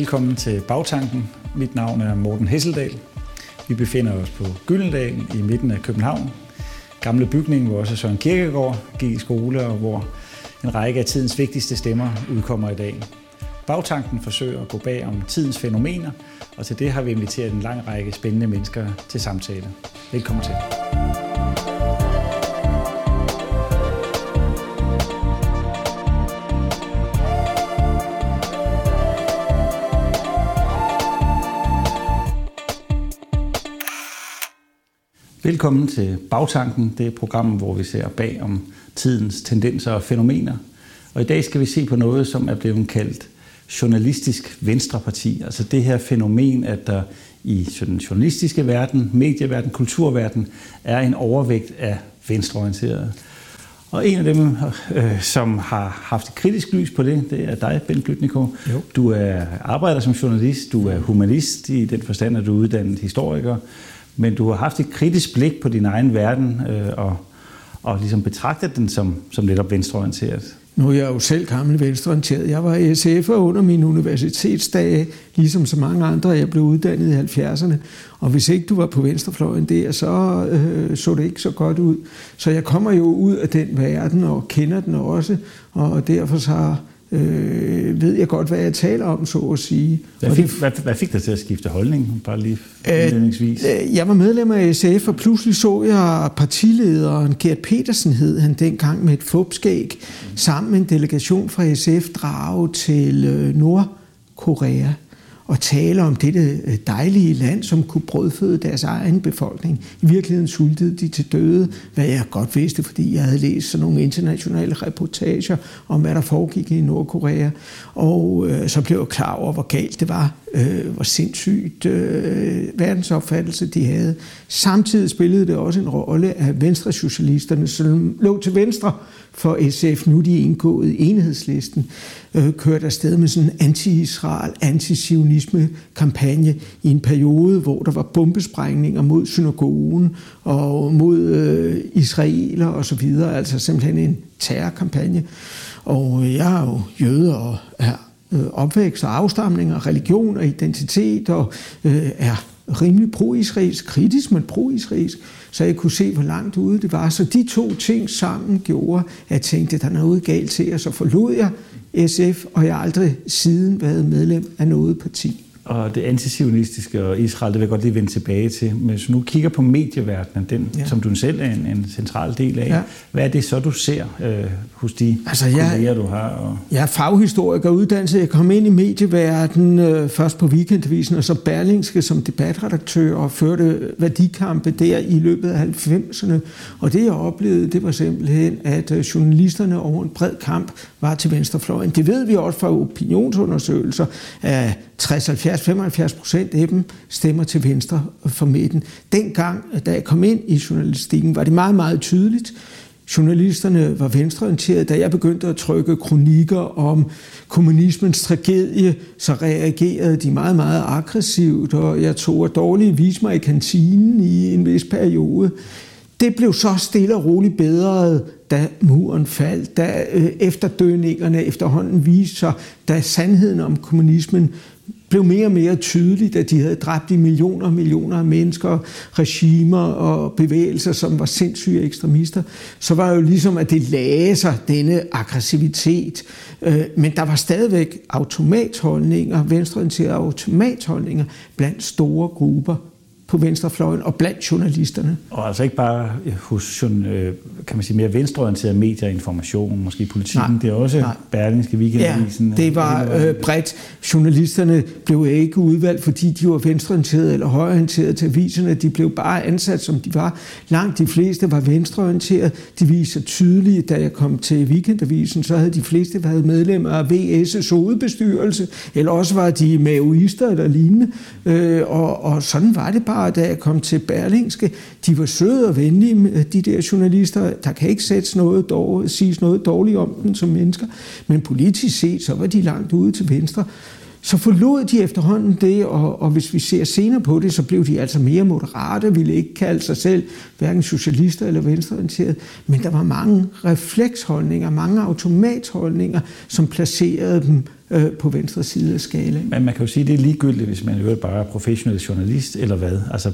Velkommen til Bagtanken. Mit navn er Morten Hesseldal. Vi befinder os på Gyldendal i midten af København. Gamle bygning, hvor også Søren Kirkegaard gik i skole, og hvor en række af tidens vigtigste stemmer udkommer i dag. Bagtanken forsøger at gå bag om tidens fænomener, og til det har vi inviteret en lang række spændende mennesker til samtale. Velkommen til. Velkommen til Bagtanken. Det er et program, hvor vi ser bag om tidens tendenser og fænomener. Og i dag skal vi se på noget, som er blevet kaldt journalistisk venstreparti. Altså det her fænomen, at der i den journalistiske verden, medieverden, kulturverden, er en overvægt af venstreorienterede. Og en af dem, øh, som har haft et kritisk lys på det, det er dig, Ben Glytniko. Du er arbejder som journalist, du er humanist i den forstand, at du er uddannet historiker, men du har haft et kritisk blik på din egen verden øh, og, og ligesom betragtet den som, som netop venstreorienteret. Nu er jeg jo selv gammel venstreorienteret. Jeg var SF'er under min universitetsdage, ligesom så mange andre. Jeg blev uddannet i 70'erne. Og hvis ikke du var på venstrefløjen der, så øh, så det ikke så godt ud. Så jeg kommer jo ud af den verden og kender den også. Og derfor så øh, ved jeg godt, hvad jeg taler om, så at sige. Hvad fik, hvad, hvad fik dig til at skifte holdning, bare lige indledningsvis? Øh, jeg var medlem af SF, og pludselig så jeg partilederen, Gert Petersen hed han dengang, med et fupskæg, sammen med en delegation fra SF drage til øh, Nordkorea og tale om dette øh, dejlige land, som kunne brødføde deres egen befolkning. I virkeligheden sultede de til døde, hvad jeg godt vidste, fordi jeg havde læst sådan nogle internationale reportager om, hvad der foregik i Nordkorea. Og øh, så blev jeg klar over, hvor galt det var, øh, hvor sindssygt øh, verdensopfattelse de havde. Samtidig spillede det også en rolle at venstresocialisterne, som lå til venstre for SF, nu de indgået i enhedslisten, øh, kørte afsted med sådan en anti-Israel, anti-sionisme-kampagne i en periode, hvor der var bombesprængninger mod synagogen og mod øh, israeler osv., altså simpelthen en terrorkampagne. Og jeg er jo jøde og er øh, opvækst og afstamning og religion og identitet og øh, er rimelig pro-israelsk, kritisk, men pro-israelsk, så jeg kunne se, hvor langt ude det var. Så de to ting sammen gjorde, at jeg tænkte, at der er noget galt til, og så forlod jeg SF, og jeg har aldrig siden været medlem af noget parti og det antisionistiske og Israel, det vil jeg godt lige vende tilbage til. Men hvis du nu kigger på medieverdenen, den, ja. som du selv er en, en central del af, ja. hvad er det så, du ser øh, hos de altså, jeg, kolleger, du har? Og... Jeg er faghistoriker uddannelse. Jeg kom ind i medieverdenen øh, først på weekendvisen, og så Berlingske som debatredaktør og førte værdikampe der i løbet af 90'erne. Og det, jeg oplevede, det var simpelthen, at øh, journalisterne over en bred kamp var til venstrefløjen. Det ved vi også fra opinionsundersøgelser af 60 70-75 procent af dem stemmer til venstre for midten. Dengang, da jeg kom ind i journalistikken, var det meget, meget tydeligt. Journalisterne var venstreorienterede. Da jeg begyndte at trykke kronikker om kommunismens tragedie, så reagerede de meget, meget aggressivt, og jeg tog at dårligt vise mig i kantinen i en vis periode. Det blev så stille og roligt bedre, da muren faldt, da øh, efterdønningerne efterhånden viste sig, da sandheden om kommunismen blev mere og mere tydeligt, at de havde dræbt i millioner og millioner af mennesker, regimer og bevægelser, som var sindssyge ekstremister, så var jo ligesom, at det lagde sig denne aggressivitet. Øh, men der var stadigvæk automatholdninger, venstreorienterede automatholdninger blandt store grupper på venstrefløjen og blandt journalisterne. Og altså ikke bare hos øh, kan man sige, mere venstreorienterede medier, information, måske politikken, nej, det er også nej. Berlingske Weekendavisen. Ja, det var øh, bredt. Journalisterne blev ikke udvalgt, fordi de var venstreorienterede eller højreorienterede til aviserne. De blev bare ansat, som de var. Langt de fleste var venstreorienterede. De viser tydeligt, da jeg kom til Weekendavisen, så havde de fleste været medlemmer af VS' hovedbestyrelse, eller også var de maoister eller lignende. Øh, og, og sådan var det bare bare, da jeg kom til Berlingske, de var søde og venlige, de der journalister. Der kan ikke sættes noget dårligt, siges noget dårligt om dem som mennesker. Men politisk set, så var de langt ude til venstre så forlod de efterhånden det, og, og hvis vi ser senere på det, så blev de altså mere moderate, ville ikke kalde sig selv hverken socialister eller venstreorienterede, men der var mange refleksholdninger, mange automatholdninger, som placerede dem øh, på venstre side af skalaen. Men man kan jo sige, at det er ligegyldigt, hvis man jo bare er professionel journalist, eller hvad? Altså,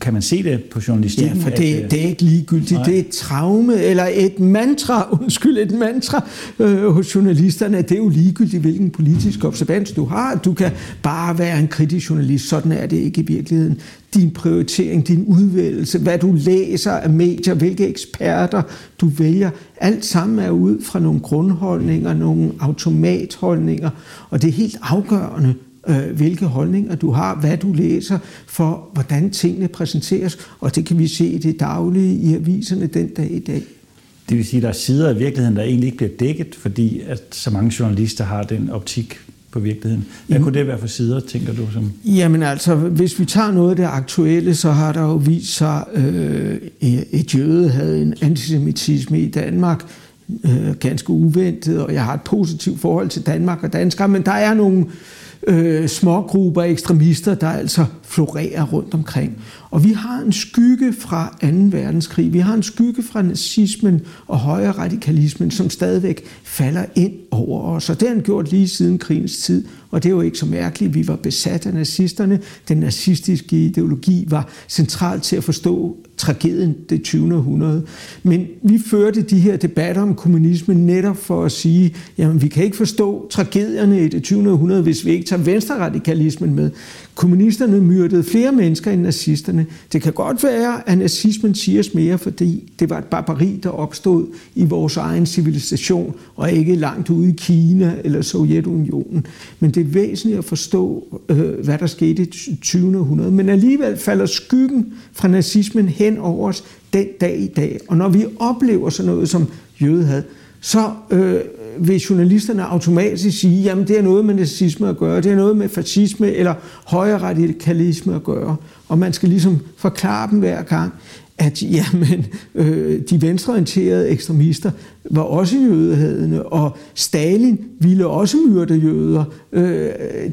kan man se det på journalistikken? Ja, for det, at, det er ikke ligegyldigt. Nej. Det er et traume, eller et mantra, undskyld, et mantra øh, hos journalisterne. Det er jo ligegyldigt, hvilken politisk observans du har. Du kan bare være en kritisk journalist. Sådan er det ikke i virkeligheden. Din prioritering, din udvælgelse, hvad du læser af medier, hvilke eksperter du vælger, alt sammen er ud fra nogle grundholdninger, nogle automatholdninger, og det er helt afgørende, øh, hvilke holdninger du har, hvad du læser, for hvordan tingene præsenteres. Og det kan vi se i det daglige i aviserne den dag i dag. Det vil sige, at der er sider af virkeligheden, der egentlig ikke bliver dækket, fordi at så mange journalister har den optik på virkeligheden. Hvad Jamen, kunne det være for sider, tænker du? Som? Jamen altså, hvis vi tager noget af det aktuelle, så har der jo vist sig, øh, et jøde havde en antisemitisme i Danmark, øh, ganske uventet, og jeg har et positivt forhold til Danmark og danskere, men der er nogle øh, smågrupper af ekstremister, der altså florerer rundt omkring. Og vi har en skygge fra 2. verdenskrig, vi har en skygge fra nazismen og højre radikalismen, som stadigvæk falder ind over os. Og det har han gjort lige siden krigens tid, og det er jo ikke så mærkeligt. Vi var besat af nazisterne. Den nazistiske ideologi var central til at forstå tragedien det 20. århundrede. Men vi førte de her debatter om kommunismen netop for at sige, jamen vi kan ikke forstå tragedierne i det 20. århundrede, hvis vi ikke tager venstreradikalismen med. Kommunisterne myrdede flere mennesker end nazisterne. Det kan godt være, at nazismen siger mere, fordi det var et barbari, der opstod i vores egen civilisation, og ikke langt ude i Kina eller Sovjetunionen. Men det er væsentligt at forstå, øh, hvad der skete i 20. århundrede. Men alligevel falder skyggen fra nazismen hen over os den dag i dag. Og når vi oplever sådan noget som jødehad, så øh, vil journalisterne automatisk sige, jamen det er noget med nazisme at gøre, det er noget med fascisme eller højre radikalisme at gøre. Og man skal ligesom forklare dem hver gang, at jamen, øh, de venstreorienterede ekstremister var også jødehadende, og Stalin ville også myrde jøder. Øh,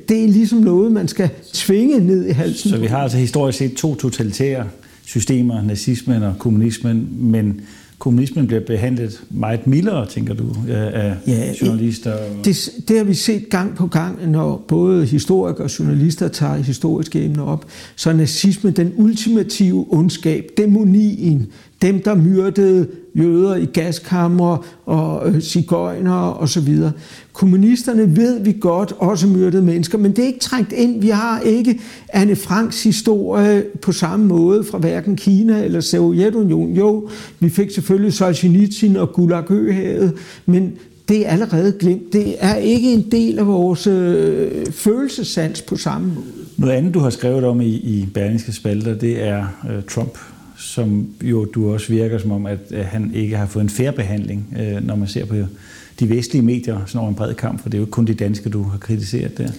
det er ligesom noget, man skal tvinge ned i halsen. Så vi har altså historisk set to totalitære systemer, nazismen og kommunismen, men kommunismen bliver behandlet meget mildere, tænker du, af ja, journalister? Det, det har vi set gang på gang, når både historikere og journalister tager historiske emner op. Så nazismen den ultimative ondskab, dæmonien, dem, der myrdede jøder i gaskammer og øh, så osv. Kommunisterne ved vi godt også myrdede mennesker, men det er ikke trængt ind. Vi har ikke Anne Franks historie på samme måde fra hverken Kina eller Sovjetunionen. Jo, vi fik selvfølgelig Solzhenitsyn og Gulag men det er allerede glemt. Det er ikke en del af vores øh, følelsesans på samme måde. Noget andet, du har skrevet om i, i Berlingske Spalter, det er øh, Trump som jo du også virker som om, at han ikke har fået en færre behandling, øh, når man ser på de vestlige medier sådan over en bred kamp, for det er jo kun de danske, du har kritiseret der.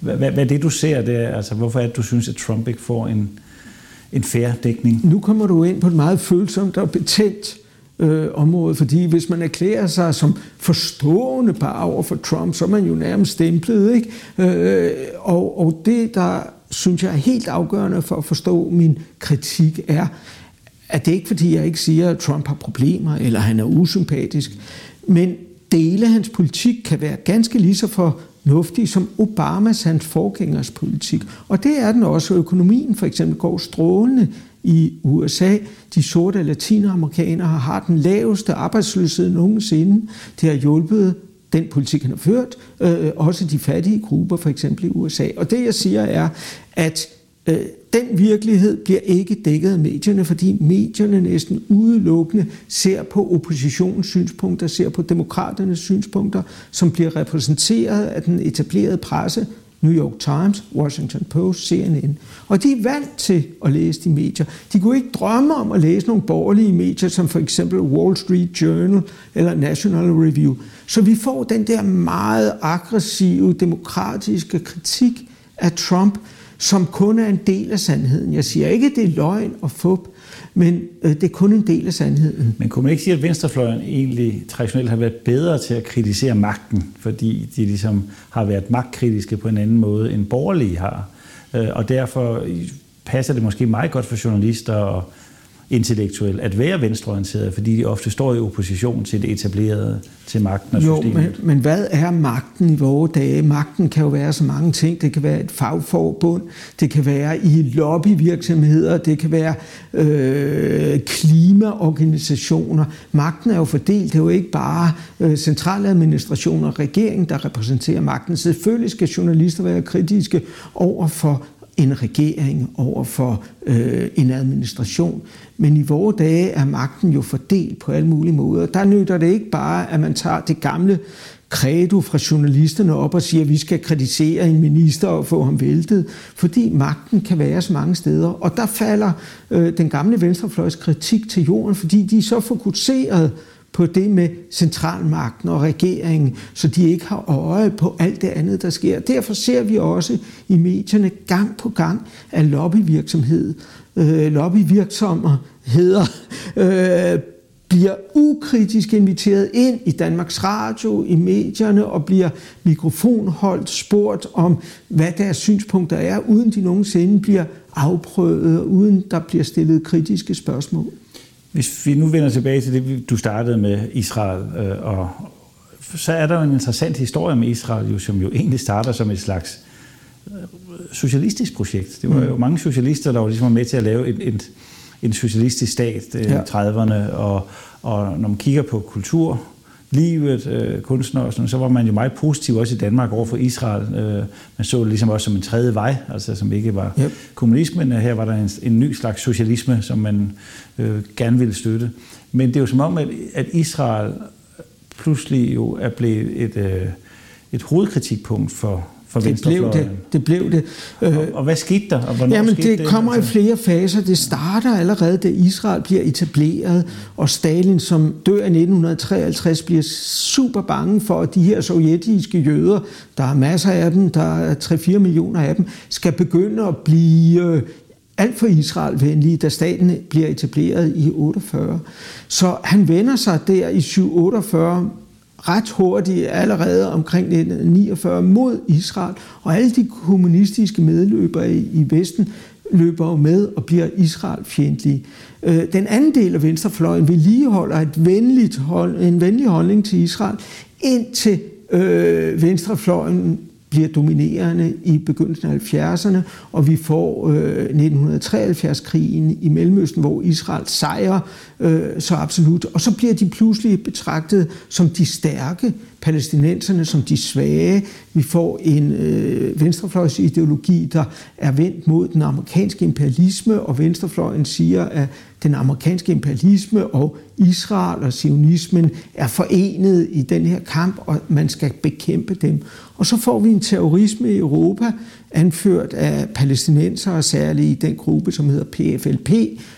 Hvad, hvad er det, du ser der? Altså, hvorfor er det, du synes, at Trump ikke får en, en færre dækning? Nu kommer du ind på et meget følsomt og betændt øh, område, fordi hvis man erklærer sig som forstående bare over for Trump, så er man jo nærmest stemplet, ikke? Øh, og, og det, der synes jeg er helt afgørende for at forstå min kritik, er, at det ikke fordi, jeg ikke siger, at Trump har problemer, eller han er usympatisk, men dele af hans politik kan være ganske lige så fornuftig som Obamas, hans forgængers politik. Og det er den også. Økonomien for eksempel går strålende i USA. De sorte latinamerikanere har den laveste arbejdsløshed nogensinde. Det har hjulpet den politik, han har ført, øh, også de fattige grupper, for eksempel i USA. Og det, jeg siger, er, at øh, den virkelighed bliver ikke dækket af medierne, fordi medierne næsten udelukkende ser på oppositionens synspunkter, ser på demokraternes synspunkter, som bliver repræsenteret af den etablerede presse, New York Times, Washington Post, CNN. Og de er vant til at læse de medier. De kunne ikke drømme om at læse nogle borgerlige medier, som for eksempel Wall Street Journal eller National Review. Så vi får den der meget aggressive, demokratiske kritik af Trump, som kun er en del af sandheden. Jeg siger ikke, at det er løgn og fup, men øh, det er kun en del af sandheden. Men kunne man ikke sige, at venstrefløjen egentlig traditionelt har været bedre til at kritisere magten, fordi de ligesom har været magtkritiske på en anden måde, end borgerlige har? Øh, og derfor passer det måske meget godt for journalister og intellektuelt at være venstreorienteret, fordi de ofte står i opposition til det etablerede, til magten og jo, systemet. Men, men hvad er magten i vores dage? Magten kan jo være så mange ting. Det kan være et fagforbund, det kan være i lobbyvirksomheder, det kan være øh, klimaorganisationer. Magten er jo fordelt. Det er jo ikke bare øh, centraladministration og regering, der repræsenterer magten. Selvfølgelig skal journalister være kritiske over for en regering over for øh, en administration. Men i vore dage er magten jo fordelt på alle mulige måder. Der nytter det ikke bare, at man tager det gamle credo fra journalisterne op og siger, at vi skal kritisere en minister og få ham væltet, fordi magten kan være så mange steder. Og der falder øh, den gamle venstrefløjs kritik til jorden, fordi de er så fokuseret på det med centralmagten og regeringen, så de ikke har øje på alt det andet, der sker. Derfor ser vi også i medierne gang på gang, at lobbyvirksomhed, øh, lobbyvirksomheder øh, bliver ukritisk inviteret ind i Danmarks Radio, i medierne, og bliver mikrofonholdt, spurgt om, hvad deres synspunkter er, uden de nogensinde bliver afprøvet, uden der bliver stillet kritiske spørgsmål. Hvis vi nu vender tilbage til det, du startede med Israel, øh, og så er der jo en interessant historie med Israel, jo, som jo egentlig starter som et slags øh, socialistisk projekt. Det var jo mm. mange socialister, der var ligesom med til at lave et, et, en socialistisk stat øh, ja. i 30'erne, og, og når man kigger på kultur, livet, øh, kunstnere og sådan, så var man jo meget positiv også i Danmark over for Israel. Øh, man så det ligesom også som en tredje vej, altså som ikke var yep. kommunismen. Her var der en, en ny slags socialisme, som man øh, gerne ville støtte. Men det er jo som om, at, at Israel pludselig jo er blevet et, øh, et hovedkritikpunkt for, for det blev det. Det blev det. Og, og hvad skete der? Og Jamen, skete det, det kommer altså? i flere faser. Det starter allerede, da Israel bliver etableret, og Stalin, som dør i 1953, bliver super bange for, at de her sovjetiske jøder, der er masser af dem, der er 3-4 millioner af dem, skal begynde at blive øh, alt for Israel-venlige, da staten bliver etableret i 48. Så han vender sig der i 748 ret hurtigt allerede omkring 1949 mod Israel, og alle de kommunistiske medløbere i Vesten løber jo med og bliver Israel-fjendtlige. Øh, den anden del af venstrefløjen vedligeholder et venligt hold, en venlig holdning til Israel, indtil øh, venstrefløjen bliver dominerende i begyndelsen af 70'erne, og vi får øh, 1973-krigen i Mellemøsten, hvor Israel sejrer øh, så absolut. Og så bliver de pludselig betragtet som de stærke, palæstinenserne som de svage. Vi får en øh, venstrefløjsideologi, der er vendt mod den amerikanske imperialisme, og venstrefløjen siger, at den amerikanske imperialisme og Israel og sionismen er forenet i den her kamp, og man skal bekæmpe dem. Og så får vi en terrorisme i Europa, anført af palæstinensere, særligt i den gruppe, som hedder PFLP,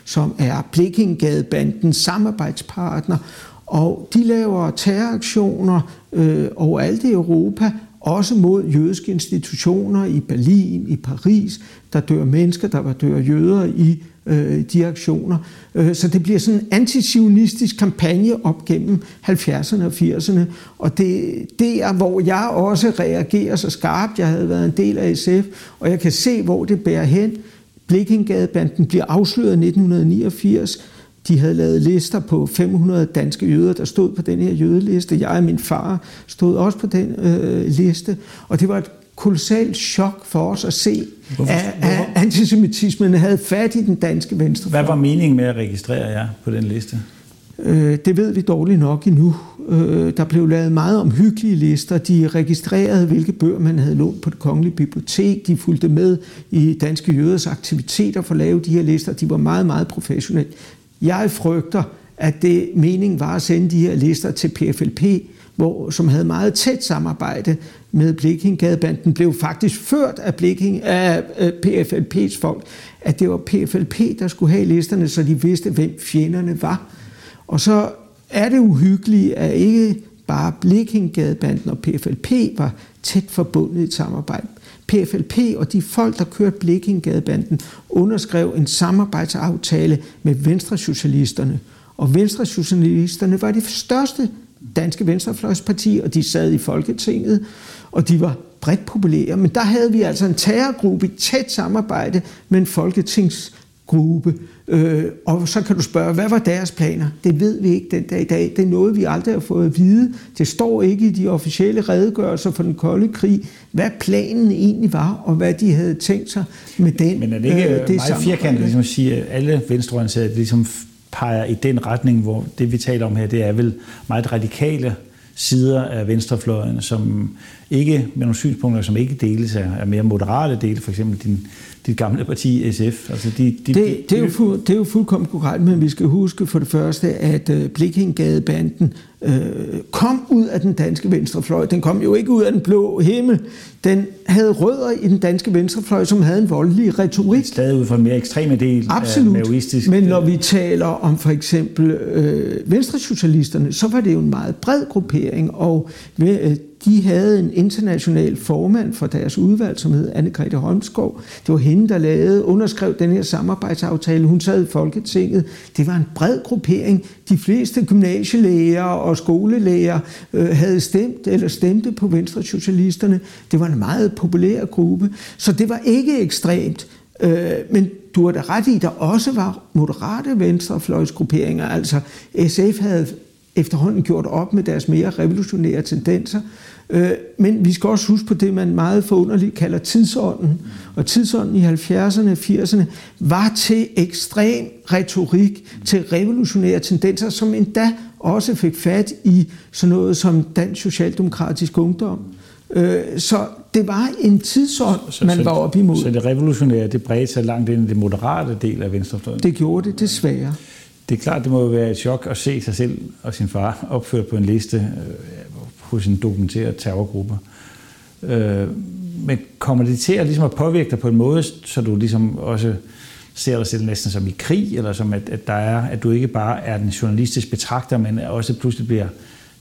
som er Blikkingadebandens samarbejdspartner, og de laver terroraktioner øh, overalt i Europa, også mod jødiske institutioner i Berlin, i Paris. Der dør mennesker, der var dør jøder i øh, de aktioner. Øh, så det bliver sådan en antisionistisk kampagne op gennem 70'erne og 80'erne. Og det, det er, hvor jeg også reagerer så skarpt. Jeg havde været en del af SF, og jeg kan se, hvor det bærer hen. Blikkingadebanden bliver afsløret i 1989 de havde lavet lister på 500 danske jøder, der stod på den her jødeliste. Jeg og min far stod også på den øh, liste. Og det var et kolossalt chok for os at se, hvorfor, at, at antisemitismen havde fat i den danske venstre. Hvad var meningen med at registrere jer på den liste? Øh, det ved vi dårligt nok endnu. Øh, der blev lavet meget omhyggelige lister. De registrerede, hvilke bøger man havde lånt på det kongelige bibliotek. De fulgte med i danske jøders aktiviteter for at lave de her lister. De var meget, meget professionelle. Jeg frygter, at det meningen var at sende de her lister til PFLP, hvor, som havde meget tæt samarbejde med Blikkingadebanden, blev faktisk ført af, Blikking, af PFLP's folk, at det var PFLP, der skulle have listerne, så de vidste, hvem fjenderne var. Og så er det uhyggeligt, at ikke bare Blikkingadebanden og PFLP var tæt forbundet i et samarbejde, PFLP og de folk, der kørte Blekingadebanden, underskrev en samarbejdsaftale med Venstresocialisterne. Og Venstresocialisterne var det største danske venstrefløjsparti, og de sad i Folketinget, og de var bredt populære. Men der havde vi altså en terrorgruppe i tæt samarbejde med en folketingsgruppe. Øh, og så kan du spørge, hvad var deres planer? Det ved vi ikke den dag i dag. Det er noget, vi aldrig har fået at vide. Det står ikke i de officielle redegørelser for den kolde krig, hvad planen egentlig var, og hvad de havde tænkt sig med den. Men er det ikke øh, det meget firkantet ligesom at sige, at alle venstreorienterede ligesom peger i den retning, hvor det vi taler om her, det er vel meget radikale sider af venstrefløjen, som ikke med nogle synspunkter, som ikke deles af, af mere moderate dele, for eksempel din, dit gamle parti SF. Altså de, de, det, de, det, er jo fuld, det er jo fuldkommen korrekt, men vi skal huske for det første, at uh, Blikkingadebanden uh, kom ud af den danske venstrefløj. Den kom jo ikke ud af den blå himmel. Den havde rødder i den danske venstrefløj, som havde en voldelig retorik. Stadig ud fra en mere ekstreme del Absolut. af maoistisk... men når vi taler om for eksempel uh, venstresocialisterne, så var det jo en meget bred gruppering, og uh, de havde en international formand for deres udvalg, som hed Anne-Grethe Holmskov. Det var hende, der lavede, underskrev den her samarbejdsaftale. Hun sad i Folketinget. Det var en bred gruppering. De fleste gymnasielæger og skolelæger øh, havde stemt eller stemte på Venstre Socialisterne. Det var en meget populær gruppe. Så det var ikke ekstremt. Øh, men du har da ret i, der også var moderate venstrefløjsgrupperinger. Altså SF havde efterhånden gjort op med deres mere revolutionære tendenser. Øh, men vi skal også huske på det, man meget forunderligt kalder tidsånden. Og tidsånden i 70'erne og 80'erne var til ekstrem retorik, til revolutionære tendenser, som endda også fik fat i sådan noget som dansk socialdemokratisk ungdom. Øh, så det var en tidsånd, så, man var op imod. Så det revolutionære, det bredte sig langt ind i det moderate del af venstrefløjen? Det gjorde det desværre. Det er klart, det må være et chok at se sig selv og sin far opført på en liste øh, hos en dokumenteret terrorgruppe. Øh, men kommer det til at, ligesom at påvirke dig på en måde, så du ligesom også ser dig selv næsten som i krig, eller som at, at, der er, at du ikke bare er den journalistiske betragter, men også pludselig bliver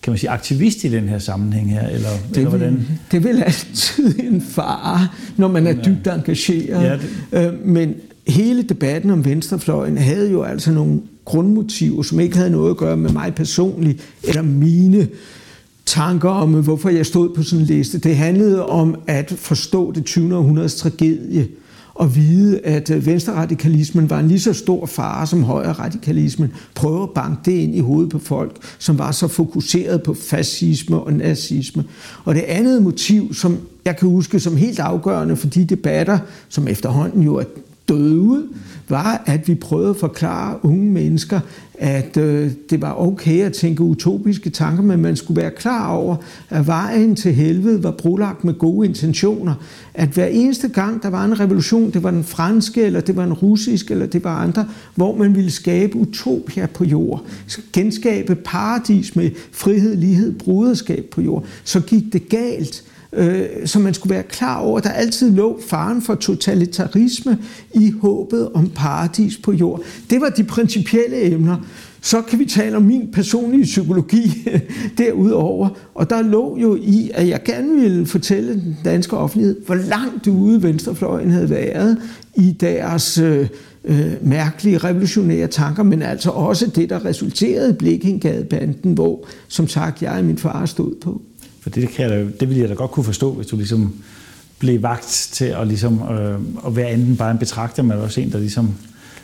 kan man sige, aktivist i den her sammenhæng her, eller, det eller hvordan? Vil, det vil altid en fare, når man er dybt engageret. Ja, det... øh, men hele debatten om venstrefløjen havde jo altså nogle grundmotiver, som ikke havde noget at gøre med mig personligt, eller mine tanker om, hvorfor jeg stod på sådan en liste. Det handlede om at forstå det 20. århundredes tragedie, og vide, at øh, venstreradikalismen var en lige så stor fare som højre radikalismen. Prøve at banke det ind i hovedet på folk, som var så fokuseret på fascisme og nazisme. Og det andet motiv, som jeg kan huske som helt afgørende for de debatter, som efterhånden jo er døde ud, var, at vi prøvede at forklare unge mennesker, at øh, det var okay at tænke utopiske tanker, men man skulle være klar over, at vejen til helvede var brolagt med gode intentioner. At hver eneste gang, der var en revolution, det var den franske, eller det var en russisk, eller det var andre, hvor man ville skabe utopia på jord, genskabe paradis med frihed, lighed, broderskab på jord, så gik det galt øh, så man skulle være klar over, at der altid lå faren for totalitarisme i håbet om paradis på jord. Det var de principielle emner. Så kan vi tale om min personlige psykologi derudover. Og der lå jo i, at jeg gerne ville fortælle den danske offentlighed, hvor langt ude venstrefløjen havde været i deres øh, øh, mærkelige revolutionære tanker, men altså også det, der resulterede i Blikkingadebanden, hvor, som sagt, jeg og min far stod på. For det, kan jeg, det ville jeg da godt kunne forstå, hvis du ligesom blev vagt til at, ligesom, øh, at være enten bare en betragter, men også en, der ligesom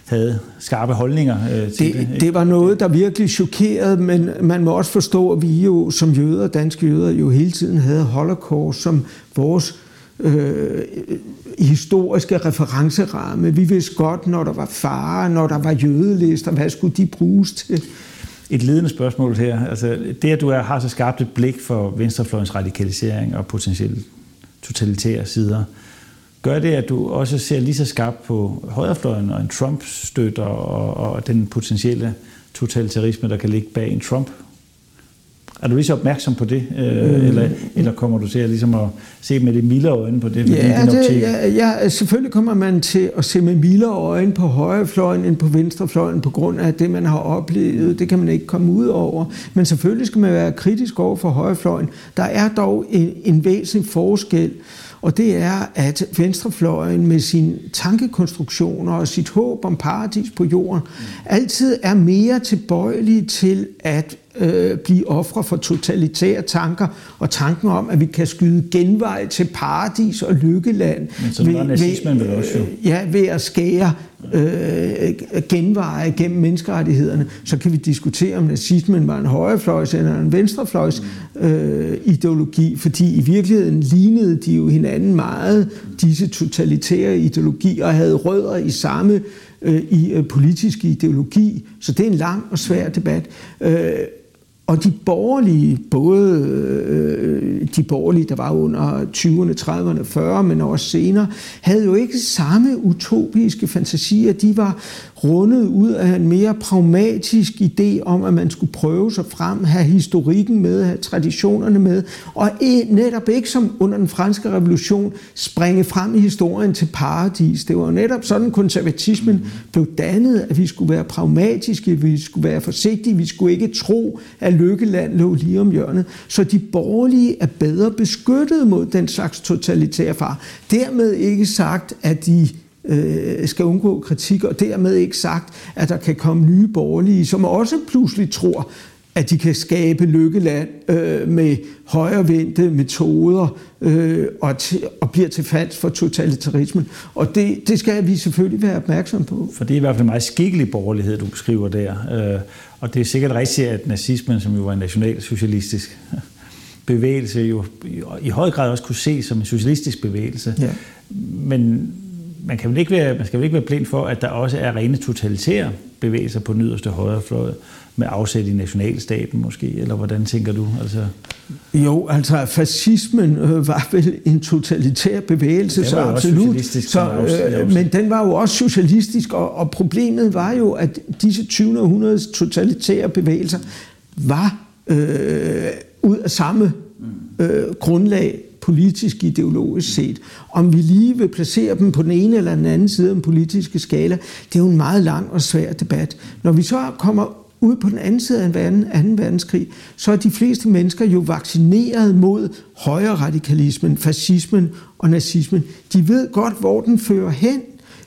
havde skarpe holdninger øh, til det, det. Det var noget, der virkelig chokerede, men man må også forstå, at vi jo som jøder, danske jøder, jo hele tiden havde holocaust som vores øh, historiske referenceramme. Vi vidste godt, når der var fare, når der var jødelister, hvad skulle de bruges til? Et ledende spørgsmål her. Altså, det, at du er, har så skarpt et blik for venstrefløjens radikalisering og potentielt totalitære sider, gør det, at du også ser lige så skarpt på højrefløjen og en Trump-støtter og, og den potentielle totalitarisme, der kan ligge bag en Trump er du lige så opmærksom på det, øh, mm. eller, eller kommer du til at, ligesom at se med det milde øjne på det? Ja, det, ja, ja, selvfølgelig kommer man til at se med milde øjne på højrefløjen end på venstrefløjen på grund af det, man har oplevet. Det kan man ikke komme ud over. Men selvfølgelig skal man være kritisk over for højrefløjen. Der er dog en, en væsentlig forskel, og det er, at venstrefløjen med sine tankekonstruktioner og sit håb om paradis på jorden, altid er mere tilbøjelig til at øh, blive ofre for totalitære tanker og tanken om, at vi kan skyde genvej til paradis og lykkeland. Men sådan var nazismen vel også jo. Ja, ved at skære øh, genveje gennem menneskerettighederne, så kan vi diskutere, om nazismen var en højrefløjs eller en venstrefløjs øh, ideologi, fordi i virkeligheden lignede de jo hinanden meget, disse totalitære ideologier, og havde rødder i samme øh, Øh, i øh, politisk ideologi. Så det er en lang og svær debat. Øh, og de borgerlige, både øh, de borgerlige, der var under 20'erne, 30'erne, 40'erne, men også senere, havde jo ikke samme utopiske fantasier. De var rundet ud af en mere pragmatisk idé om, at man skulle prøve sig frem, have historikken med, have traditionerne med, og netop ikke som under den franske revolution springe frem i historien til paradis. Det var netop sådan, konservatismen blev dannet, at vi skulle være pragmatiske, vi skulle være forsigtige, vi skulle ikke tro, at lykkeland lå lige om hjørnet. Så de borgerlige er bedre beskyttet mod den slags totalitære far. Dermed ikke sagt, at de øh, skal undgå kritik, og dermed ikke sagt, at der kan komme nye borgerlige, som også pludselig tror, at de kan skabe lykkeland øh, med højrevendte metoder øh, og, til, og bliver til falds for totalitarismen. Og det, det skal vi selvfølgelig være opmærksom på. For det er i hvert fald en meget skikkelig borgerlighed, du beskriver der. Øh, og det er sikkert rigtigt, at nazismen, som jo var en nationalsocialistisk bevægelse, jo i høj grad også kunne ses som en socialistisk bevægelse. Ja. Men man, kan vel ikke være, man skal vel ikke være blind for, at der også er rene totalitære bevægelser på den yderste højrefløj med afsæt i nationalstaten måske, eller hvordan tænker du? Altså... Jo, altså fascismen øh, var vel en totalitær bevægelse, så absolut. Så, øh, men den var jo også socialistisk, og, og problemet var jo, at disse 20. århundredes totalitære bevægelser var øh, ud af samme øh, grundlag politisk ideologisk set. Om vi lige vil placere dem på den ene eller den anden side af den politiske skala, det er jo en meget lang og svær debat. Når vi så kommer ud på den anden side af en anden verdenskrig, så er de fleste mennesker jo vaccineret mod højre radikalismen, fascismen og nazismen. De ved godt, hvor den fører hen.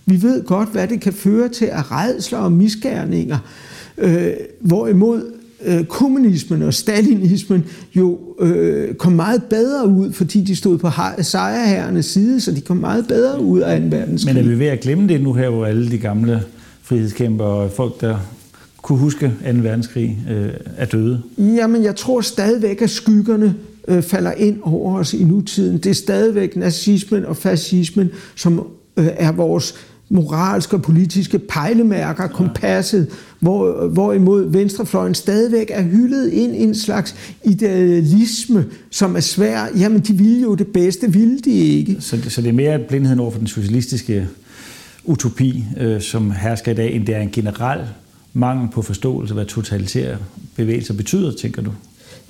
Vi ved godt, hvad det kan føre til af redsler og misgerninger. Øh, hvorimod øh, kommunismen og stalinismen jo øh, kom meget bedre ud, fordi de stod på sejrherrenes side, så de kom meget bedre ud af en verdenskrig. Men er vi ved at glemme det nu her, hvor alle de gamle frihedskæmper og folk, der kunne huske 2. verdenskrig, øh, er døde? Jamen, jeg tror stadigvæk, at skyggerne øh, falder ind over os i nutiden. Det er stadigvæk nazismen og fascismen, som øh, er vores moralske og politiske pejlemærker, kompasset, hvor, hvorimod venstrefløjen stadigvæk er hyldet ind i en slags idealisme, som er svær. Jamen, de ville jo det bedste, ville de ikke. Så, så det er mere blindheden over for den socialistiske utopi, øh, som hersker i dag, end det er en generel mangel på forståelse, hvad totalitære bevægelser betyder, tænker du?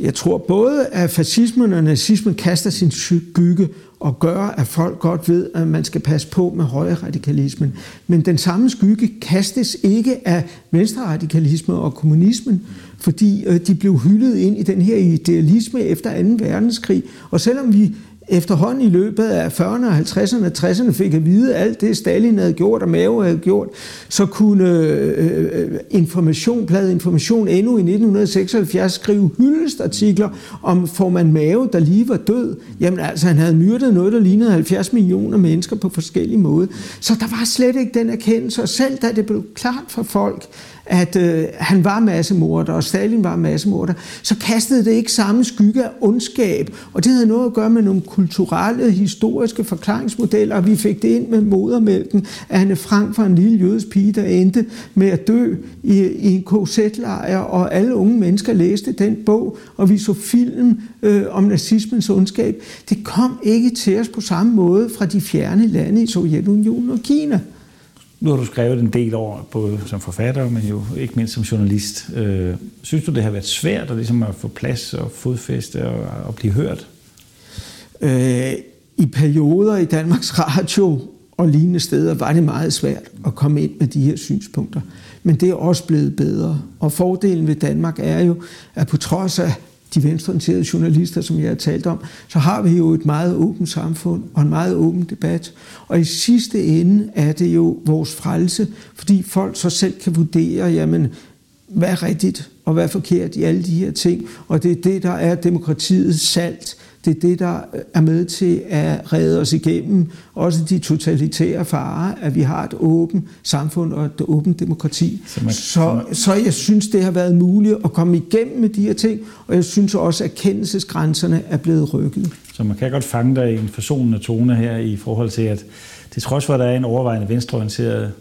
Jeg tror både, at fascismen og nazismen kaster sin skygge og gør, at folk godt ved, at man skal passe på med højre radikalismen. Men den samme skygge kastes ikke af venstre radikalisme og kommunismen, fordi øh, de blev hyldet ind i den her idealisme efter 2. verdenskrig. Og selvom vi efterhånden i løbet af 40'erne, 50'erne og 60'erne fik at vide alt det, Stalin havde gjort og Mao havde gjort, så kunne øh, øh information, bladet Information endnu i 1976 skrive hyldestartikler om formand Mao, der lige var død. Jamen altså, han havde myrdet noget, der lignede 70 millioner mennesker på forskellige måder. Så der var slet ikke den erkendelse, og selv da det blev klart for folk, at øh, han var massemorder, og Stalin var massemorder, så kastede det ikke samme skygge af ondskab. Og det havde noget at gøre med nogle kulturelle, historiske forklaringsmodeller, og vi fik det ind med modermælken, at Anne Frank var en lille jødisk pige, der endte med at dø i, i en KZ-lejr, og alle unge mennesker læste den bog, og vi så film øh, om nazismens ondskab. Det kom ikke til os på samme måde fra de fjerne lande i Sovjetunionen og Kina. Nu har du skrevet en del over, både som forfatter, men jo ikke mindst som journalist. Øh, synes du, det har været svært at, ligesom at få plads og fodfæste og, og blive hørt? Øh, I perioder i Danmarks Radio og lignende steder var det meget svært at komme ind med de her synspunkter. Men det er også blevet bedre. Og fordelen ved Danmark er jo, at på trods af de venstreorienterede journalister, som jeg har talt om, så har vi jo et meget åbent samfund og en meget åben debat. Og i sidste ende er det jo vores frelse, fordi folk så selv kan vurdere, jamen, hvad er rigtigt og hvad er forkert i alle de her ting. Og det er det, der er demokratiets salt. Det er det, der er med til at redde os igennem også de totalitære farer, at vi har et åbent samfund og et åbent demokrati. Så, man, så, så jeg synes, det har været muligt at komme igennem med de her ting, og jeg synes også, at erkendelsesgrænserne er blevet rykket. Så man kan godt fange dig i en forsonende tone her i forhold til, at det trods for, at der er en overvejende venstreorienteret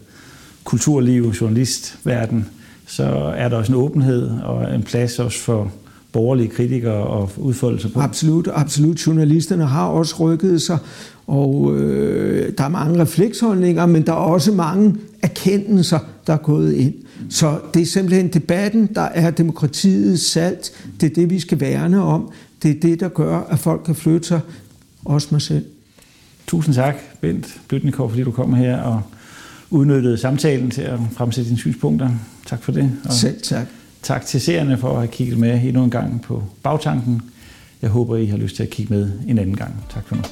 kulturliv, journalistverden, så er der også en åbenhed og en plads også for borgerlige kritikere og udfoldelse på. Absolut, absolut. Journalisterne har også rykket sig, og øh, der er mange refleksholdninger, men der er også mange erkendelser, der er gået ind. Så det er simpelthen debatten, der er demokratiets salt. Det er det, vi skal værne om. Det er det, der gør, at folk kan flytte sig. Også mig selv. Tusind tak, Bent Blytnikov, fordi du kommer her og udnyttede samtalen til at fremsætte dine synspunkter. Tak for det. Og Selv tak. Tak til seerne for at have kigget med endnu en gang på bagtanken. Jeg håber, I har lyst til at kigge med en anden gang. Tak for nu.